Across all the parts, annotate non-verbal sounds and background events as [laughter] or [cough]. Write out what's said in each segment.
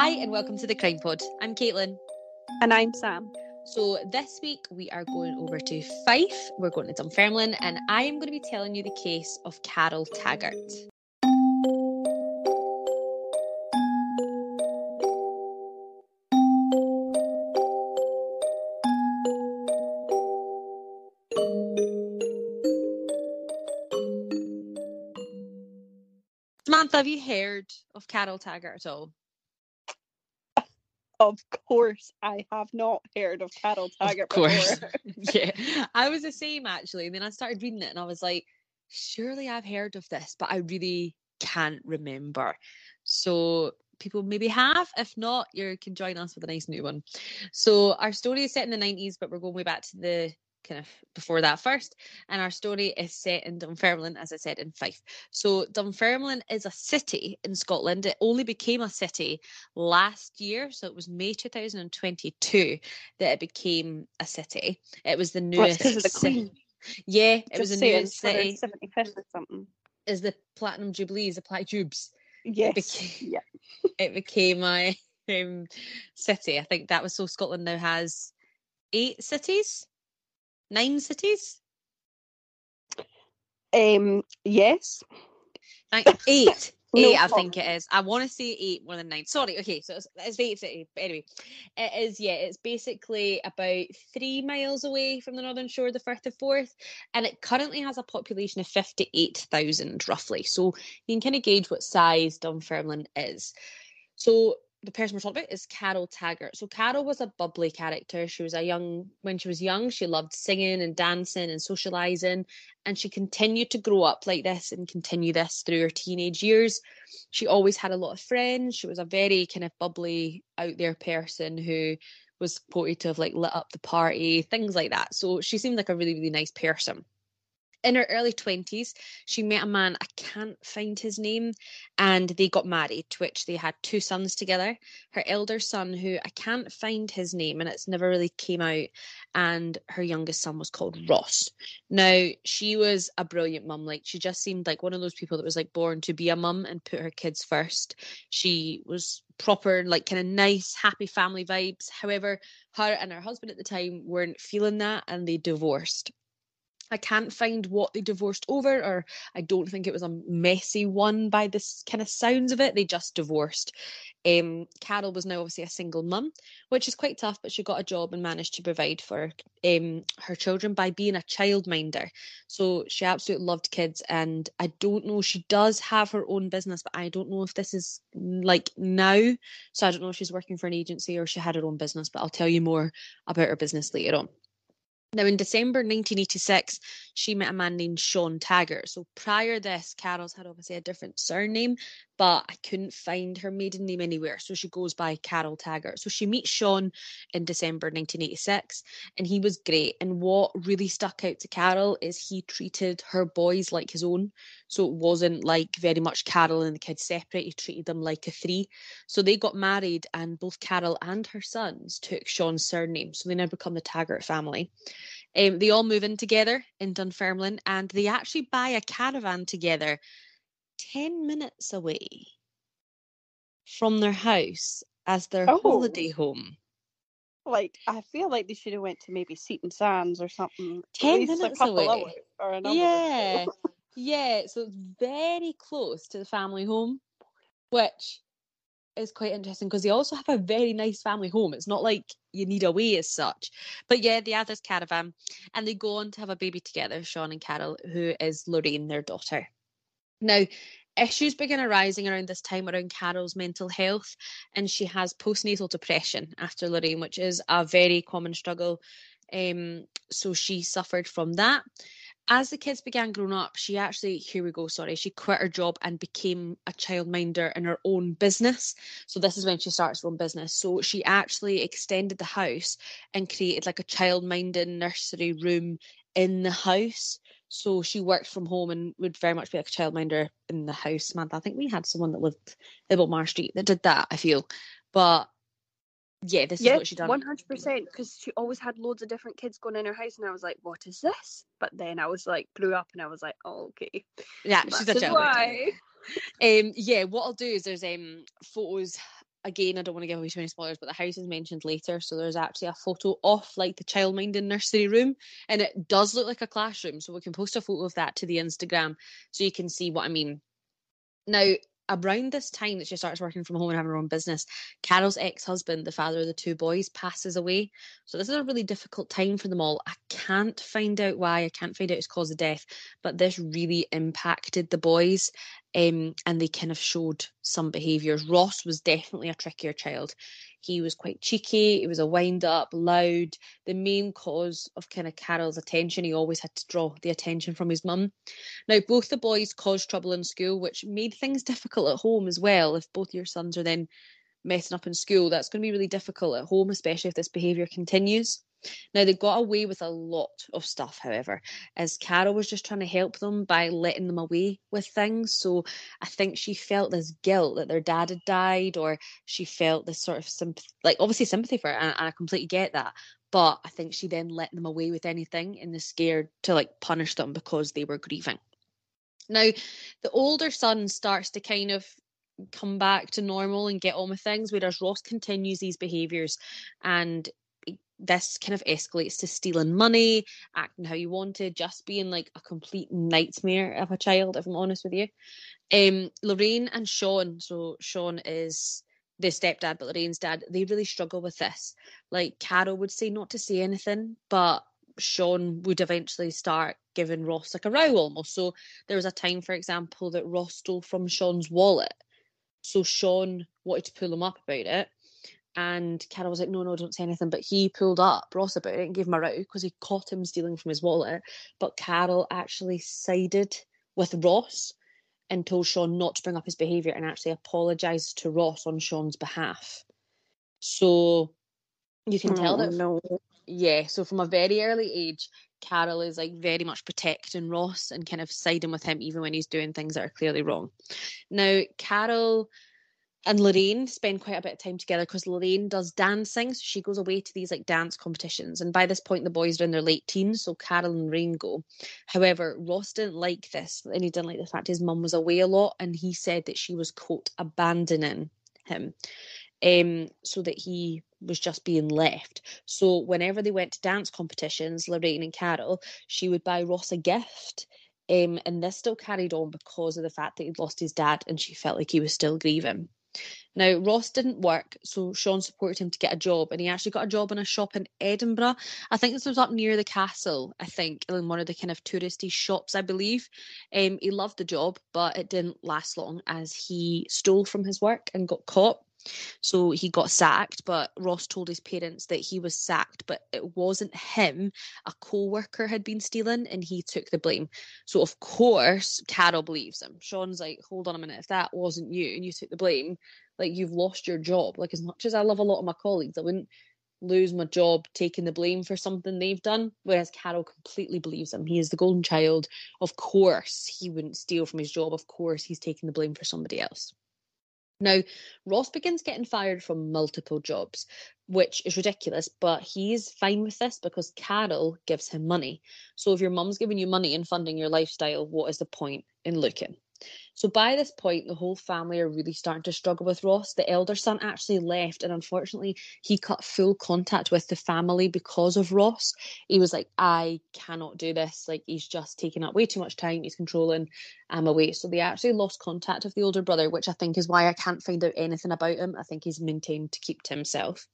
Hi, and welcome to the Crime Pod. I'm Caitlin. And I'm Sam. So, this week we are going over to Fife, we're going to Dunfermline, and I am going to be telling you the case of Carol Taggart. Samantha, have you heard of Carol Taggart at all? Of course, I have not heard of Carol Taggart of course. before. [laughs] [laughs] yeah, I was the same actually. And then I started reading it and I was like, surely I've heard of this, but I really can't remember. So people maybe have. If not, you can join us with a nice new one. So our story is set in the 90s, but we're going way back to the kind of before that first. And our story is set in Dunfermline, as I said, in Fife. So Dunfermline is a city in Scotland. It only became a city last year. So it was May 2022 that it became a city. It was the newest. of the ci- Queen. Yeah, it Just was the saying, newest city. 75th or something. Is the Platinum Jubilees, the Platinum Jubes. Yes. became- [laughs] yeah. [laughs] It became a um, city. I think that was so Scotland now has eight cities, nine cities. Um. Yes. Nine, eight. [laughs] No eight, I think it is. I want to say eight more than nine. Sorry, okay, so it's, it's eight city. But anyway, it is, yeah, it's basically about three miles away from the northern shore the Firth of Forth, and it currently has a population of 58,000 roughly. So you can kind of gauge what size Dunfermline is. So the person we're talking about is Carol Taggart. So Carol was a bubbly character. She was a young when she was young, she loved singing and dancing and socializing, and she continued to grow up like this and continue this through her teenage years. She always had a lot of friends. She was a very kind of bubbly, out there person who was quoted to have like lit up the party, things like that. So she seemed like a really, really nice person. In her early 20s, she met a man, I can't find his name, and they got married, which they had two sons together. Her elder son, who I can't find his name, and it's never really came out, and her youngest son was called Ross. Now, she was a brilliant mum. Like, she just seemed like one of those people that was like born to be a mum and put her kids first. She was proper, like, kind of nice, happy family vibes. However, her and her husband at the time weren't feeling that and they divorced. I can't find what they divorced over, or I don't think it was a messy one by this kind of sounds of it. They just divorced. Um, Carol was now obviously a single mum, which is quite tough, but she got a job and managed to provide for um, her children by being a childminder. So she absolutely loved kids, and I don't know. She does have her own business, but I don't know if this is mm, like now. So I don't know if she's working for an agency or she had her own business, but I'll tell you more about her business later on. Now, in December 1986, she met a man named Sean Taggart. So prior this, Carol's had obviously a different surname, but I couldn't find her maiden name anywhere. So she goes by Carol Taggart. So she meets Sean in December 1986, and he was great. And what really stuck out to Carol is he treated her boys like his own. So it wasn't like very much Carol and the kids separate. He treated them like a three. So they got married, and both Carol and her sons took Sean's surname. So they now become the Taggart family. Um, they all move in together in Dunfermline and they actually buy a caravan together 10 minutes away from their house as their Oh. holiday home. Like I feel like they should have went to maybe Seton Sands or something. 10 minutes away. or an hour Yeah. Yeah, so it's very close to the family home, which is quite interesting because they also have a very nice family home. It's not like you need a way as such. But yeah, they have this caravan and they go on to have a baby together, Sean and Carol, who is Lorraine, their daughter. Now, issues begin arising around this time around Carol's mental health, and she has postnatal depression after Lorraine, which is a very common struggle. Um, so she suffered from that as the kids began growing up, she actually, here we go, sorry, she quit her job and became a childminder in her own business. So this is when she starts her own business. So she actually extended the house and created like a childminding nursery room in the house. So she worked from home and would very much be like a childminder in the house. Samantha, I think we had someone that lived in Balmar Street that did that, I feel. But yeah, this is what she done. one hundred percent. Because she always had loads of different kids going in her house, and I was like, "What is this?" But then I was like, blew up, and I was like, "Oh, okay." Yeah, she's a is why. Um, yeah, what I'll do is there's um photos again, I don't want to give away too many spoilers, but the house is mentioned later. So there's actually a photo of like the childminding nursery room, and it does look like a classroom. So we can post a photo of that to the Instagram so you can see what I mean. Now, around this time that she starts working from home and having her own business, Carol's ex husband, the father of the two boys, passes away. So this is a really difficult time for them all. I can't find out why, I can't find out his cause of death, but this really impacted the boys um, and they kind of showed some behaviours. Ross was definitely a trickier child. He was quite cheeky, he was a wind up, loud. The main cause of kind of Carol's attention, he always had to draw the attention from his mum. Now, both the boys caused trouble in school, which made things [laughs] difficult at home as well. If both your sons are then messing up in school, that's going to be really difficult at home, especially if this behaviour continues. Now, they got away with a lot of stuff, however, as Carol was just trying to help them by letting them away with things. So I think she felt this guilt that their dad had died, or she felt this sort of sympathy, like obviously sympathy for it, and, I completely get that. But I think she then let them away with anything and the scared to like punish them because they were grieving. Now, the older son starts to kind of come back to normal and get on with things, whereas Ross continues these behaviours and this kind of escalates to stealing money, acting how you wanted, just being like a complete nightmare of a child, if I'm honest with you. Um, Lorraine and Sean, so Sean is the stepdad, but Lorraine's dad, they really struggle with this. Like Carol would say not to say anything, but Sean would eventually start giving Ross like a row almost. So there was a time, for example, that Ross stole from Sean's wallet. So Sean wanted to pull him up about it and Carol was like, no, no, don't say anything. But he pulled up Ross about it and gave him a row because he caught him stealing from his wallet. But Carol actually sided with Ross and told Sean not to bring up his behaviour and actually apologised to Ross on Sean's behalf. So you can tell oh, that. no. Yeah, so from a very early age, Carol is like very much protecting Ross and kind of siding with him even when he's doing things that are clearly wrong. Now, Carol and Lorraine spend quite a bit of time together because Lorraine does dancing. So she goes away to these like dance competitions. And by this point, the boys are in their late teens. So Carol and Lorraine go. However, Ross didn't like this. And he didn't like the fact his mum was away a lot. And he said that she was, quote, abandoning him. Um, so that he was just being left. So whenever they went to dance competitions, Lorraine and Carol, she would buy Ross a gift. Um, and this still carried on because of the fact that he'd lost his dad and she felt like he was still grieving. Now, Ross didn't work, so Sean supported him to get a job, and he actually got a job in a shop in Edinburgh. I think this was up near the castle, I think, in one of the kind of touristy shops, I believe. Um, he loved the job, but it didn't last long as he stole from his work and got caught. So he got sacked, but Ross told his parents that he was sacked, but it wasn't him. A co worker had been stealing and he took the blame. So, of course, Carol believes him. Sean's like, hold on a minute, if that wasn't you and you took the blame, like you've lost your job. Like, as much as I love a lot of my colleagues, I wouldn't lose my job taking the blame for something they've done. Whereas Carol completely believes him. He is the golden child. Of course, he wouldn't steal from his job. Of course, he's taking the blame for somebody else. Now, Ross begins getting fired from multiple jobs, which is ridiculous, but he's fine with this because Carol gives him money. So if your mum's giving you money and funding your lifestyle, what is the point in looking? So by this point, the whole family are really starting to struggle with Ross. The elder son actually left, and unfortunately, he cut full contact with the family because of Ross. He was like, I cannot do this. Like, he's just taking up way too much time. He's controlling. I'm away. So they actually lost contact with the older brother, which I think is why I can't find out anything about him. I think he's maintained to keep to himself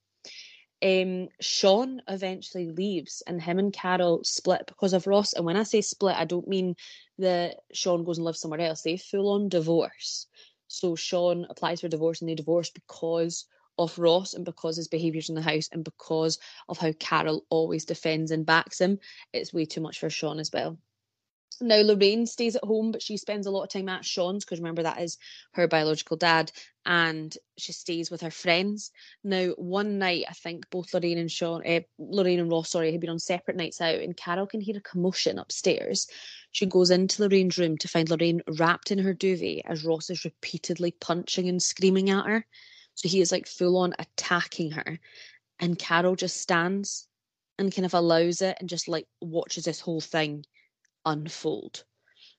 um, Sean eventually leaves and him and Carol split because of Ross. And when I say split, I don't mean that Sean goes and lives somewhere else. They full on divorce. So Sean applies for divorce and they divorce because of Ross and because his behaviours in the house and because of how Carol always defends and backs him. It's way too much for Sean as well. Now, Lorraine stays at home, but she spends a lot of time at Sean's because remember that is her biological dad, and she stays with her friends. Now, one night, I think both Lorraine and Sean, uh, Lorraine and Ross, sorry, had been on separate nights out, and Carol can hear a commotion upstairs. She goes into Lorraine's room to find Lorraine wrapped in her duvet as Ross is repeatedly punching and screaming at her. So he is like full on attacking her, and Carol just stands and kind of allows it and just like watches this whole thing unfold.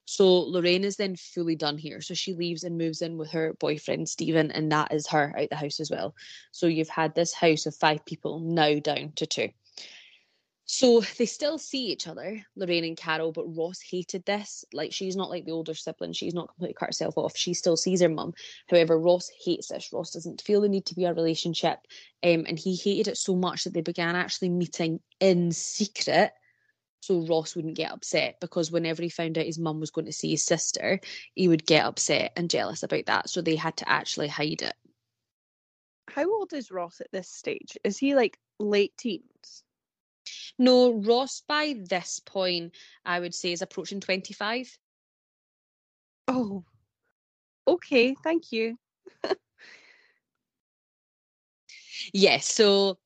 So Lorraine is then fully done here. So she leaves and moves in with her boyfriend Stephen, and that is her out the house as well. So you've had this house of five people now down to two. So they still see each other, Lorraine and Carol, but Ross hated this. Like she's not like the older sibling, she's not completely cut herself off. She still sees her mum. However, Ross hates this. Ross doesn't feel the need to be a relationship. Um, and he hated it so much that they began actually meeting in secret. So Ross wouldn't get upset because whenever he found out his mum was going to see his sister, he would get upset and jealous about that. So they had to actually hide it. How old is Ross at this stage? Is he like late teens? No, Ross by this point, I would say, is approaching 25. Oh, okay. Thank you. [laughs] yes, so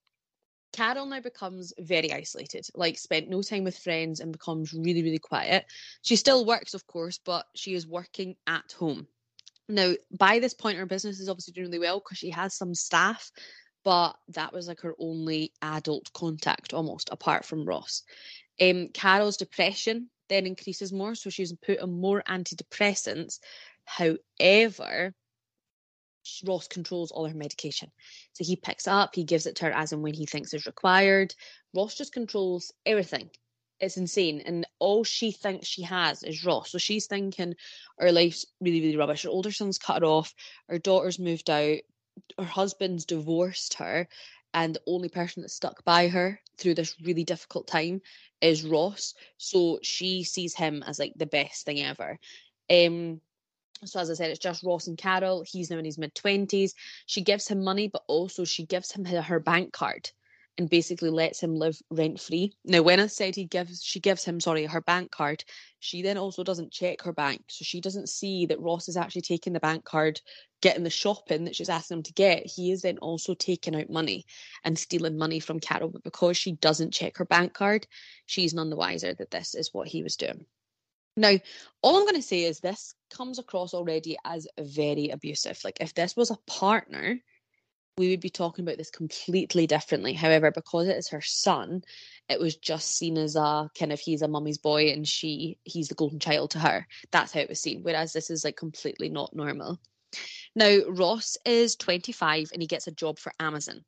Carol now becomes very isolated, like spent no time with friends and becomes really, really quiet. She still works, of course, but she is working at home. Now, by this point, her business is obviously doing really well because she has some staff, but that was like her only adult contact almost apart from Ross. Um, Carol's depression then increases more, so she's put on more antidepressants. However, Ross controls all her medication. So he picks up, he gives it to her as and when he thinks is required. Ross just controls everything. It's insane. And all she thinks she has is Ross. So she's thinking her life's really, really rubbish. Her older son's cut her off, her daughter's moved out, her husband's divorced her and the only person that's stuck by her through this really difficult time is Ross. So she sees him as like the best thing ever. Um so as I said, it's just Ross and Carol. He's now in his mid twenties. She gives him money, but also she gives him her bank card and basically lets him live rent free. Now, when I said he gives, she gives him, sorry, her bank card, she then also doesn't check her bank. So she doesn't see that Ross is actually taking the bank card, getting the shopping that she's asking him to get. He is then also taking out money and stealing money from Carol. But because she doesn't check her bank card, she's none the wiser that this is what he was doing. Now, all I'm going to say is this comes across already as very abusive. Like, if this was a partner, we would be talking about this completely differently. However, because it is her son, it was just seen as a kind of he's a mummy's boy and she he's the golden child to her. That's how it was seen. Whereas this is like completely not normal. Now, Ross is 25 and he gets a job for Amazon.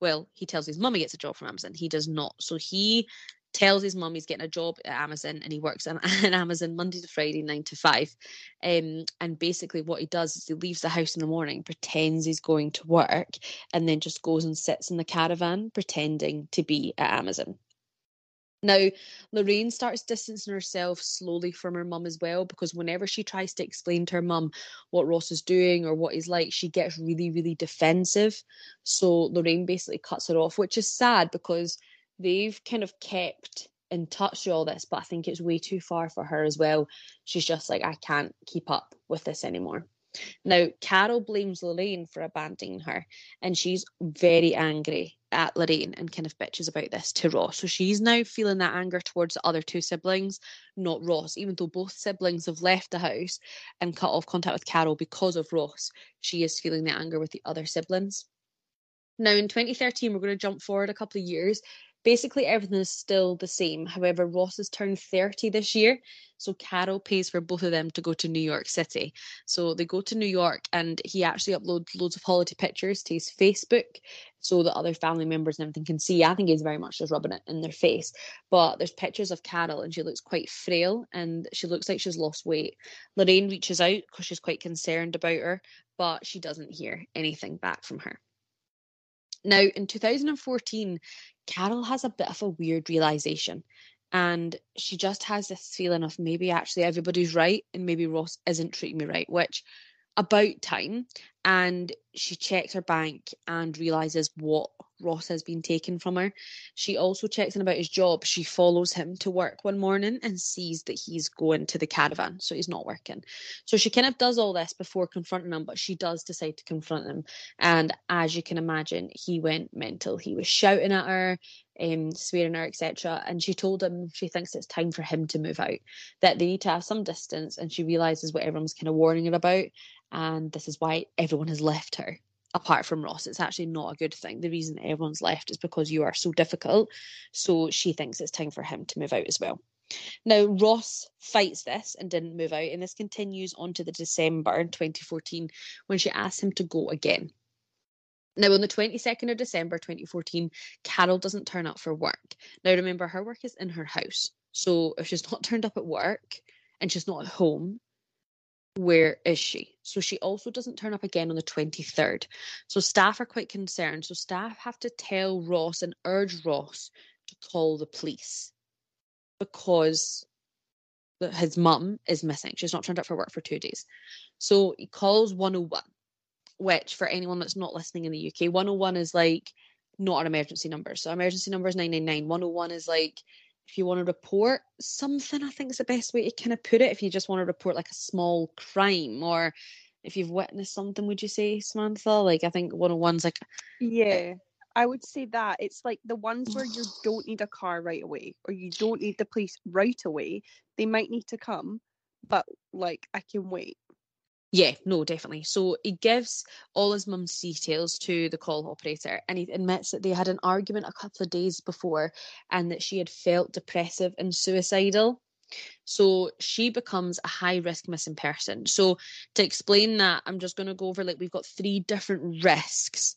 Well, he tells his mum he gets a job from Amazon. He does not. So he tells his mum he's getting a job at Amazon and he works on [laughs] Amazon Monday to Friday, nine to five. Um, and basically, what he does is he leaves the house in the morning, pretends he's going to work, and then just goes and sits in the caravan pretending to be at Amazon. Now, Lorraine starts distancing herself slowly from her mum as well because whenever she tries to explain to her mum what Ross is doing or what he's like, she gets really, really defensive. So Lorraine basically cuts her off, which is sad because they've kind of kept in touch through all this, but I think it's way too far for her as well. She's just like, I can't keep up with this anymore. Now, Carol blames Lorraine for abandoning her, and she's very angry at Lorraine and kind of bitches about this to Ross. So she's now feeling that anger towards the other two siblings, not Ross. Even though both siblings have left the house and cut off contact with Carol because of Ross, she is feeling the anger with the other siblings. Now, in 2013, we're going to jump forward a couple of years basically everything is still the same. However, Ross has turned 30 this year, so Carol pays for both of them to go to New York City. So they go to New York and he actually uploads loads of holiday pictures to his Facebook so that other family members and everything can see. I think he's very much just rubbing it in their face. But there's pictures of Carol and she looks quite frail and she looks like she's lost weight. Lorraine reaches out because she's quite concerned about her, but she doesn't hear anything back from her. Now, in 2014, Carol has a bit of a weird realization. And she just has this feeling of maybe actually everybody's right and maybe Ross isn't treating me right, which about time. And she checks her bank and realizes what Ross has been taken from her. She also checks in about his job. She follows him to work one morning and sees that he's going to the caravan, so he's not working. So she kind of does all this before confronting him, but she does decide to confront him. And as you can imagine, he went mental. He was shouting at her, um, swearing her, etc. And she told him she thinks it's time for him to move out, that they need to have some distance. And she realizes what everyone's kind of warning her about. And this is why everyone has left her apart from Ross, it's actually not a good thing. The reason everyone's left is because you are so difficult. So she thinks it's time for him to move out as well. Now, Ross fights this and didn't move out, and this continues on to the December in 2014 when she asks him to go again. Now, on the 22nd of December 2014, Carol doesn't turn up for work. Now, remember, her work is in her house. So if she's [laughs] not turned up at work and she's not at home, where is she? So she also doesn't turn up again on the 23rd. So staff are quite concerned. So staff have to tell Ross and urge Ross to call the police because his mum is missing. She's not turned up for work for two days. So he calls 101 which for anyone that's not listening in the UK, 101 is like not an emergency number. So emergency number is 999. 101 is like if you want to report something, I think is the best way to kind of put it. If you just want to report like a small crime or if you've witnessed something, would you say, Samantha? Like I think 101's like Yeah. I would say that it's like the ones where you [sighs] don't need a car right away or you don't need the police right away. They might need to come, but like I can wait. Yeah, no, definitely. So he gives all his mum's details to the call operator and he admits that they had an argument a couple of days before and that she had felt depressive and suicidal. So she becomes a high risk missing person. So to explain that, I'm just going to go over like we've got three different risks.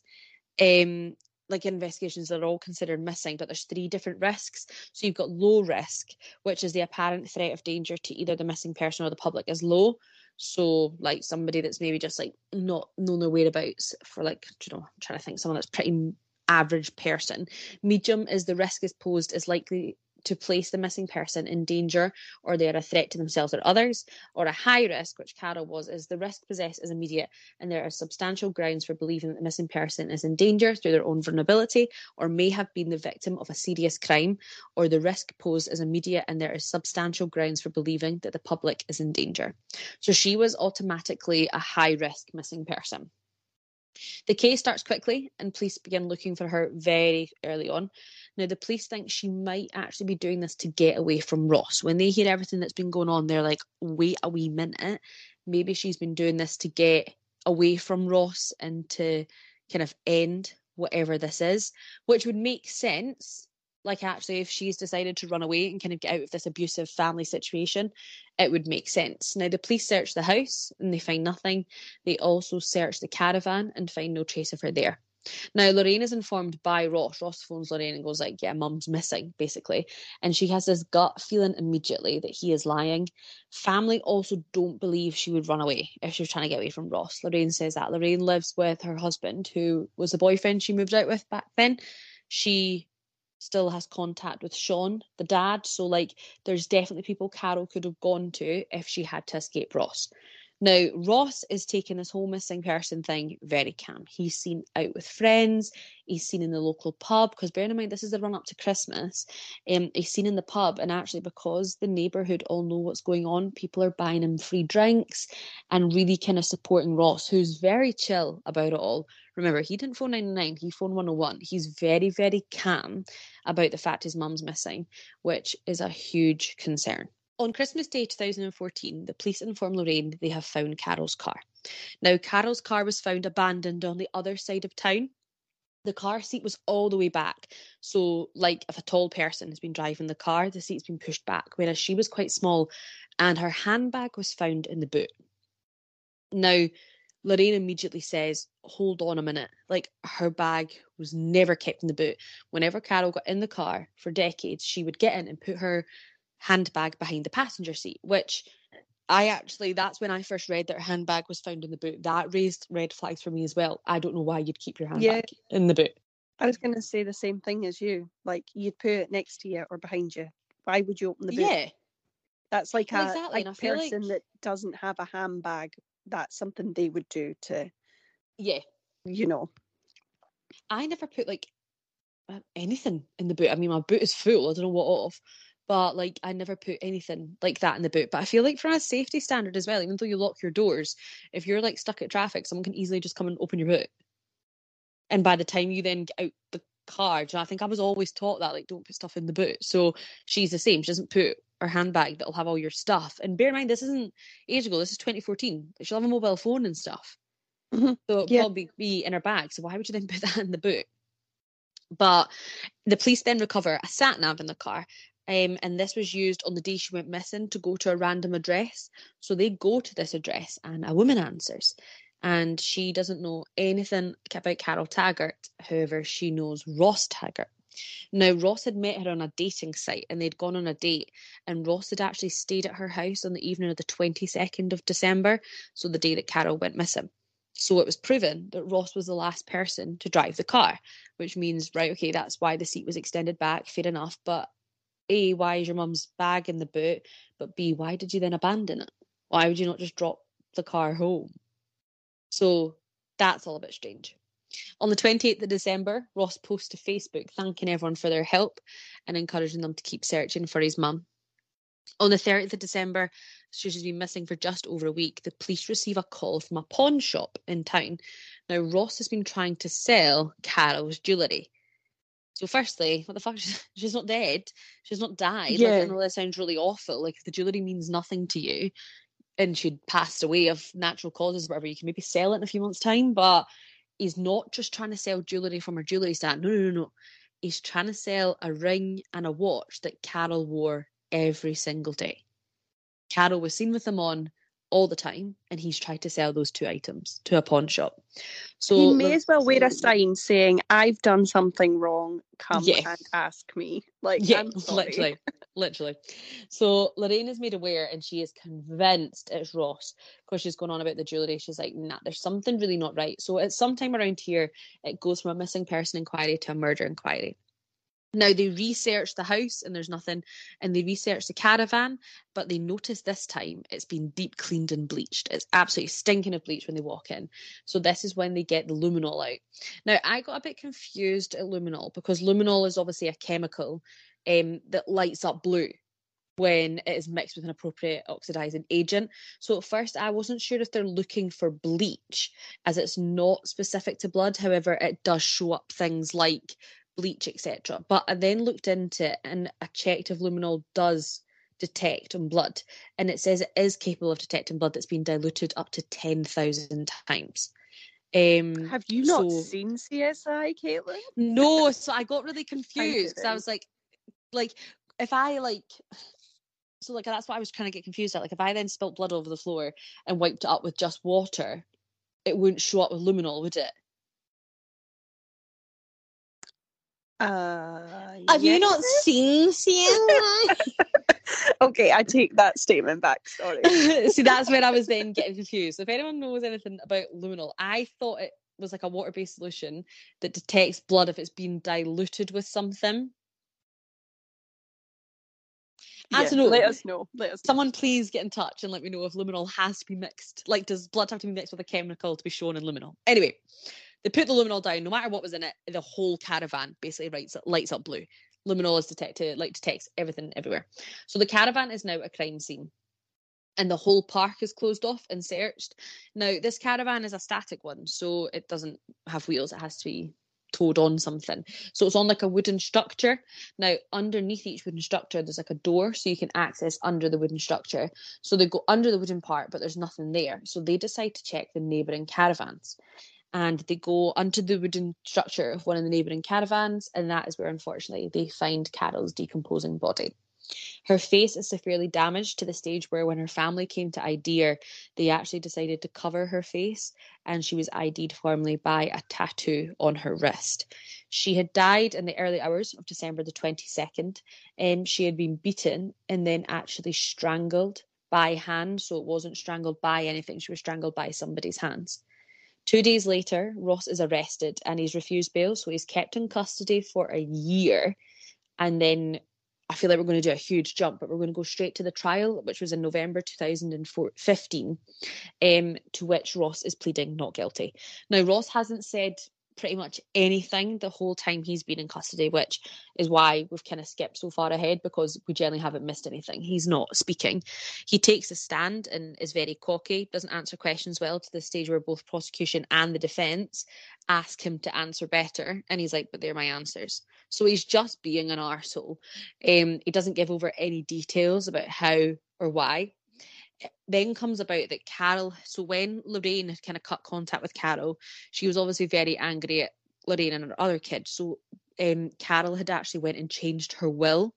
Um, like investigations that are all considered missing, but there's three different risks. So you've got low risk, which is the apparent threat of danger to either the missing person or the public is low. So like somebody that's maybe just like not known their whereabouts for like you know I'm trying to think someone that's pretty average person. Medium is the risk is posed is likely to place the missing person in danger or they are a threat to themselves or others, or a high risk, which Carol was, is the risk possessed is immediate and there are substantial grounds for believing that the missing person is in danger through their own vulnerability or may have been the victim of a serious crime, or the risk posed is immediate and there is substantial grounds for believing that the public is in danger. So she was automatically a high risk missing person. The case starts quickly and police begin looking for her very early on. Now, the police think she might actually be doing this to get away from Ross. When they hear everything that's been going on, they're like, wait a wee minute. Maybe she's been doing this to get away from Ross and to kind of end whatever this is, which would make sense. Like, actually, if she's decided to run away and kind of get out of this abusive family situation, it would make sense. Now, the police search the house and they find nothing. They also search the caravan and find no trace of her there. Now, Lorraine is informed by Ross. Ross phones Lorraine and goes like, "Yeah, Mum's missing," basically, and she has this gut feeling immediately that he is lying. Family also don't believe she would run away if she was trying to get away from Ross. Lorraine says that Lorraine lives with her husband, who was the boyfriend she moved out with back then. She still has contact with Sean, the dad. So, like, there's definitely people Carol could have gone to if she had to escape Ross. Now, Ross is taking this whole missing person thing very calm. He's seen out with friends, he's seen in the local pub, because bearing in mind this is the run up to Christmas, um, he's seen in the pub, and actually, because the neighbourhood all know what's going on, people are buying him free drinks and really kind of supporting Ross, who's very chill about it all. Remember, he didn't phone 999, he phoned 101. He's very, very calm about the fact his mum's missing, which is a huge concern. On Christmas Day 2014, the police inform Lorraine they have found Carol's car. Now, Carol's car was found abandoned on the other side of town. The car seat was all the way back. So, like if a tall person has been driving the car, the seat's been pushed back, whereas she was quite small and her handbag was found in the boot. Now, Lorraine immediately says, Hold on a minute. Like her bag was never kept in the boot. Whenever Carol got in the car for decades, she would get in and put her handbag behind the passenger seat, which I actually, that's when I first read that her handbag was found in the boot. That raised red flags for me as well. I don't know why you'd keep your handbag yeah. in the boot. I was going to say the same thing as you. Like, you'd put it next to you or behind you. Why would you open the boot? Yeah. That's like well, a, exactly. a person like... that doesn't have a handbag. That's something they would do to, yeah, you know. I never put like anything in the boot. I mean, my boot is full. I don't know what off but like I never put anything like that in the boot. But I feel like from a safety standard as well, even though you lock your doors, if you're like stuck at traffic, someone can easily just come and open your boot. And by the time you then get out the car, I think I was always taught that like don't put stuff in the boot. So she's the same. She doesn't put her handbag that'll have all your stuff. And bear in mind, this isn't age ago. This is 2014. She'll have a mobile phone and stuff. Mm-hmm. So it'll yeah. probably be in her bag. So why would you then [laughs] put that in the boot? But the police then recover a sat nav in the car Um, and this was used on the day she went missing to go to a random address. So they go to this address and a woman answers. And she doesn't know anything about Carol Taggart. However, she knows Ross Taggart. Now, Ross had met her on a dating site and they'd gone on a date, and Ross had actually stayed at her house on the evening of the 22nd of December, so the day that Carol went missing. So it was proven that Ross was the last person to drive the car, which means, right, okay, that's why the seat was extended back, fair enough. But A, why is your mum's bag in the boot? But B, why did you then abandon it? Why would you not just drop the car home? So that's all a bit strange. On the 28th of December, Ross posted to Facebook thanking everyone for their help and encouraging them to keep searching for his mum. On the 30th of December, she's been missing for just over a week. The police receive a call from a pawn shop in town. Now, Ross has been trying to sell Carol's jewellery. So, firstly, what the fuck? [laughs] She's not dead. She's not died. Yeah. Like, I know that sounds really awful. Like, if the jewellery means nothing to you and she'd passed away of natural causes, whatever, you can maybe sell it in a few months' time. But he's not just trying to sell jewellery from her jewellery stand. No, no, no, no. He's trying to sell a ring and a watch that Carol wore every single day. Carol was seen with them on all the time, and he's tried to sell those two items to a pawn shop. So he may as well wear a sign saying, I've done something wrong, come Yeah. and ask me. Like, yeah, [laughs] literally, literally. So Lorraine is made aware, and she is convinced it's Ross because she's going on about the jewellery. She's like, "Nah, there's something really not right." So at some time around here, it goes from a missing person inquiry to a murder inquiry. Now they research the house and there's nothing, and they research the caravan, but they notice this time it's been deep cleaned and bleached. It's absolutely stinking of bleach when they walk in. So this is when they get the luminol out. Now I got a bit confused at luminol because luminol is obviously a chemical um, that lights up blue when it is mixed with an appropriate oxidizing agent. So at first I wasn't sure if they're looking for bleach as it's not specific to blood. However, it does show up things like bleach, etc. But I then looked into it and I checked if luminol does detect on blood and it says it is capable of detecting blood that's been diluted up to 10,000 times. Um, Have you not so- seen CSI, Caitlin? no, so I got really confused because I was like, like if I like, [sighs] so like that's what I was trying to get confused at. Like if I then spilt blood over the floor and wiped it up with just water, it wouldn't show up with luminol, would it? Uh, Have you not seen Sienna? [laughs] Okay, I take that statement back. Sorry. [laughs] See, that's where I was then getting confused. If anyone knows anything about luminol, I thought it was like a water-based solution that detects blood if it's been diluted with something. Yeah. Let us know. Let us know. Someone please get in touch and let me know if luminol has to be mixed. Like, does blood have to be mixed with a chemical to be shown in luminol? Anyway, they put the luminol down. No matter what was in it, the whole caravan basically lights lights up blue. Luminol is detected, like detects everything everywhere. So the caravan is now a crime scene. And the whole park is closed off and searched. Now, this caravan is a static one, so it doesn't have wheels. It has to be towed on something. So it's on like a wooden structure. Now, underneath each wooden structure, there's like a door, so you can access under the wooden structure. So they go under the wooden part, but there's nothing there. So they decide to check the neighbouring caravans. And they go onto the wooden structure of one of the neighbouring caravans, and that is where, unfortunately, they find Carol's decomposing body. Her face is severely damaged to the stage where, when her family came to ID her, they actually decided to cover her face, and she was ID'd formally by a tattoo on her wrist. She had died in the early hours of December the 22nd, and um, she had been beaten and then actually strangled by hand. So it wasn't strangled by anything, she was strangled by somebody's hands. Two days later, Ross is arrested and he's refused bail, so he's kept in custody for a year. And then I feel like we're going to do a huge jump, but we're going to go straight to the trial, which was in November 2015, um, to which Ross is pleading not guilty. Now, Ross hasn't said pretty much anything the whole time he's been in custody, which is why we've kind of skipped so far ahead because we generally haven't missed anything. He's not speaking. He takes a stand and is very cocky, doesn't answer questions well to the stage where both prosecution and the defence ask him to answer better. And he's like, but they're my answers. So he's just being an arsehole. Um, he doesn't give over any details about how or why. Then comes about that Carol, so when Lorraine kind of cut contact with Carol, she was obviously very angry at Lorraine and her other kids. So um, Carol had actually went and changed her will.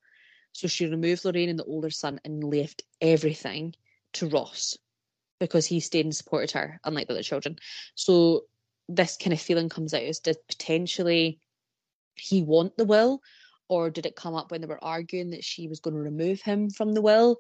So she removed Lorraine and the older son and left everything to Ross because he stayed and supported her, unlike the other children. So this kind of feeling comes out as did potentially he want the will, or did it come up when they were arguing that she was going to remove him from the will?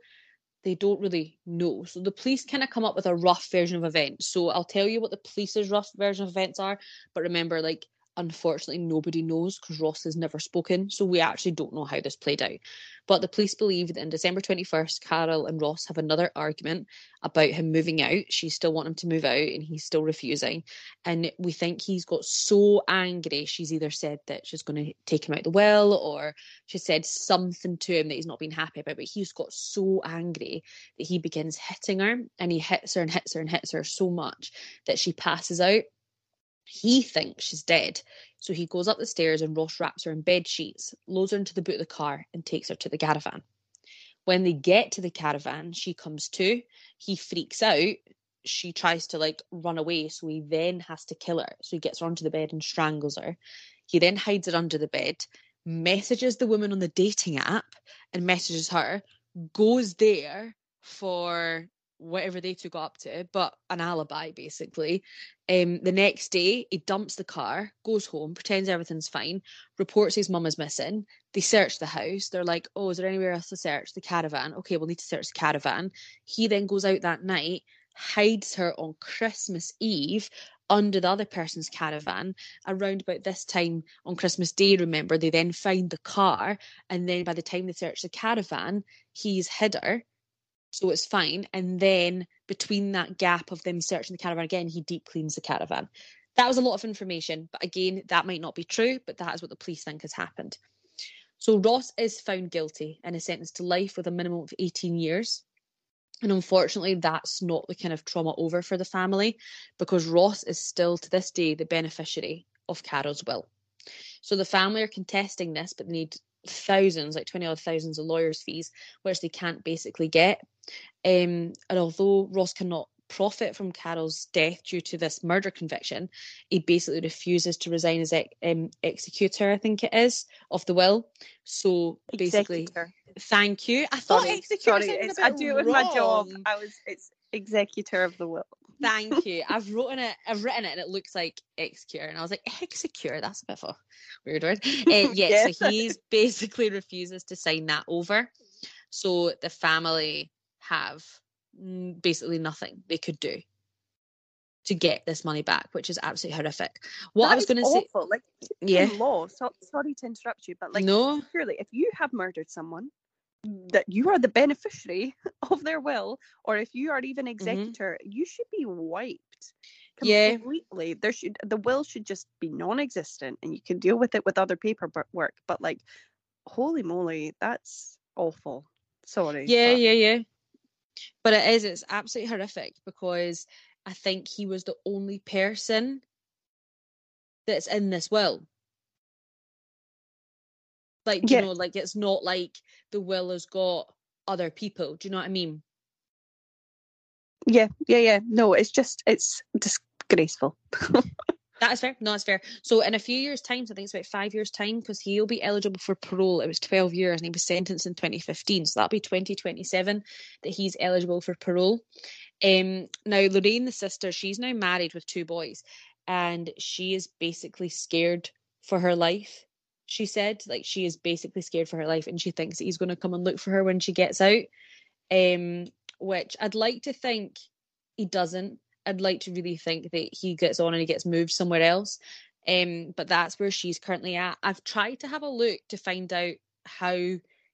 They don't really know. So the police kind of come up with a rough version of events. So I'll tell you what the police's rough version of events are, but remember, like unfortunately nobody knows because Ross has never spoken, so we actually don't know how this played out. But the police believe that in December 21st, Carol and Ross have another argument about him moving out. She still wants him to move out and he's still refusing. And we think he's got so angry, she's either said that she's going to take him out the well or she said something to him that he's not been happy about. But he's got so angry that he begins hitting her and he hits her and hits her and hits her so much that she passes out he thinks she's dead, so he goes up the stairs and Ross wraps her in bed sheets, loads her into the boot of the car, and takes her to the caravan. When they get to the caravan, she comes to. He freaks out. She tries to like run away, so he then has to kill her. So he gets her onto the bed and strangles her. He then hides her under the bed, messages the woman on the dating app and messages her, goes there for whatever they two got up to, but an alibi basically. Um, the next day, he dumps the car, goes home, pretends everything's fine, reports his mum is missing. They search the house. They're like, "Oh, is there anywhere else to search the caravan?" Okay, we'll need to search the caravan. He then goes out that night, hides her on Christmas Eve under the other person's caravan. Around about this time on Christmas Day, remember, they then find the car, and then by the time they search the caravan, he's hid her so it's fine. And then between that gap of them searching the caravan again, he deep cleans the caravan. That was a lot of information, but again, that might not be true, but that is what the police think has happened. So Ross is found guilty and is sentenced to life with a minimum of 18 years. And unfortunately, that's not the kind of trauma over for the family because Ross is still to this day the beneficiary of Carol's will. So the family are contesting this, but they need thousands, like 20 odd thousands of lawyers' fees, which they can't basically get. Um, and although Ross cannot profit from Carol's death due to this murder conviction, he basically refuses to resign as ex- um, executor, I think it is, of the will. So basically, Executor. thank you. I thought Sorry, executor sorry, sounded a bit I do it with my job. I was it's executor of the will. Thank you. I've written it. I've written it, and it looks like execure, and I was like execure. That's a bit of a weird word. Uh, [laughs] yeah, so he's basically refuses to sign that over. So the family have basically nothing they could do to get this money back, which is absolutely horrific. What I was going to say, awful. Like yeah, in law. So, sorry to interrupt you, but like no, surely if you have murdered someone that you are the beneficiary [laughs] of their will or if you are even executor you should be wiped Mm-hmm. Yeah. completely there should the will should just be non-existent and you can deal with it with other paperwork but like holy moly that's awful sorry yeah, but- yeah, yeah. But it is. It's absolutely horrific because I think he was the only person that's in this will. Like, Yeah. you know, like it's not like the will has got other people. Do you know what I mean? yeah yeah yeah no it's just it's disgraceful [laughs] That is fair. No, it's fair. So in a few years' time, so I think it's about five years' time, because he'll be eligible for parole. It was 12 years and he was sentenced in 2015. So that'll be 2027 that he's eligible for parole. Um, now, Lorraine, the sister, she's now married with two boys and she is basically scared for her life. She said, like, she is basically scared for her life and she thinks that he's going to come and look for her when she gets out. Um, which I'd like to think he doesn't. I'd like to really think that he gets on and he gets moved somewhere else. Um, but that's where she's currently at. I've tried to have a look to find out how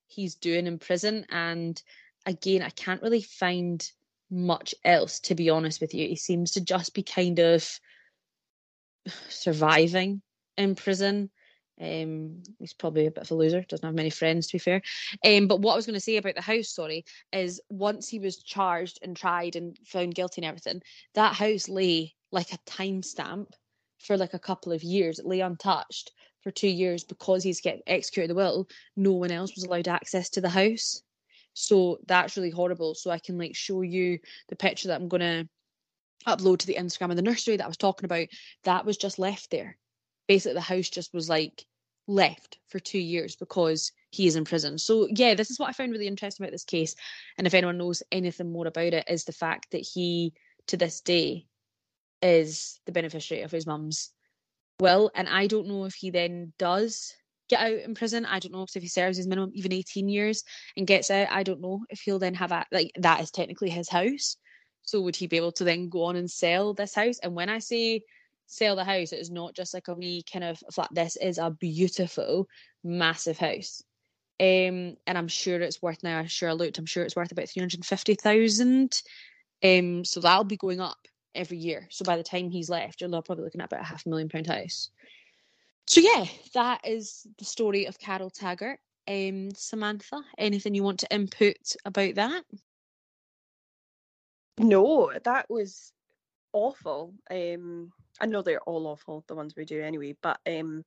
he's doing in prison, and again, I can't really find much else to be honest with you. He seems to just be kind of [sighs] surviving in prison. Um, he's probably a bit of a loser, doesn't have many friends to be fair. Um, but what I was going to say about the house, sorry, is once he was charged and tried and found guilty and everything, that house lay like a timestamp for like a couple of years. It lay untouched for two years because he's get executed the will. No one else was allowed access to the house. So that's really horrible. So I can like show you the picture that I'm gonna upload to the Instagram of the nursery that I was talking about. That was just left there. Basically, the house just was like left for two years because he is in prison. So yeah, this is what I found really interesting about this case. And if anyone knows anything more about it, is the fact that he to this day is the beneficiary of his mum's will. And I don't know if he then does get out in prison. I don't know if he serves his minimum even 18 years and gets out. I don't know if he'll then have a like that is technically his house. So would he be able to then go on and sell this house? And when I say sell the house, it is not just like a wee kind of flat. This is a beautiful, massive house. Um, and I'm sure it's worth now. I'm sure I looked. I'm sure it's worth about three hundred fifty thousand. Um, so that'll be going up every year. So by the time he's left, you're probably looking at about a half a million pound house. So yeah, that is the story of Carol Taggart. Um, Samantha, anything you want to input about that? No, that was awful. Um, I know they're all awful, the ones we do anyway, but um,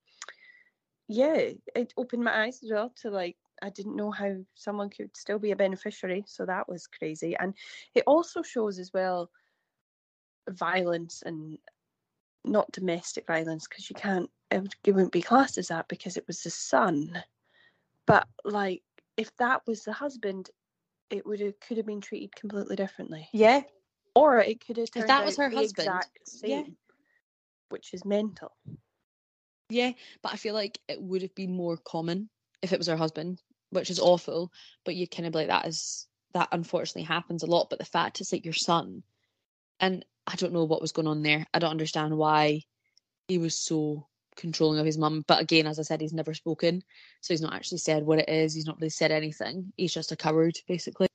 yeah, it opened my eyes as well to like I didn't know how someone could still be a beneficiary, so that was crazy. And it also shows as well violence and not domestic violence because you can't it, wouldn't be classed as that because it was the son. But like if that was the husband it would have could have been treated completely differently. Yeah. Or it could have if that was her husband same, yeah which is mental yeah but i feel like it would have been more common if it was her husband which is awful but you kind of like that is that unfortunately happens a lot but the fact is like your son and I don't know what was going on there. I don't understand why he was so controlling of his mum. But again, as I said, he's never spoken. So he's not actually said what it is. He's not really said anything. He's just a coward, basically.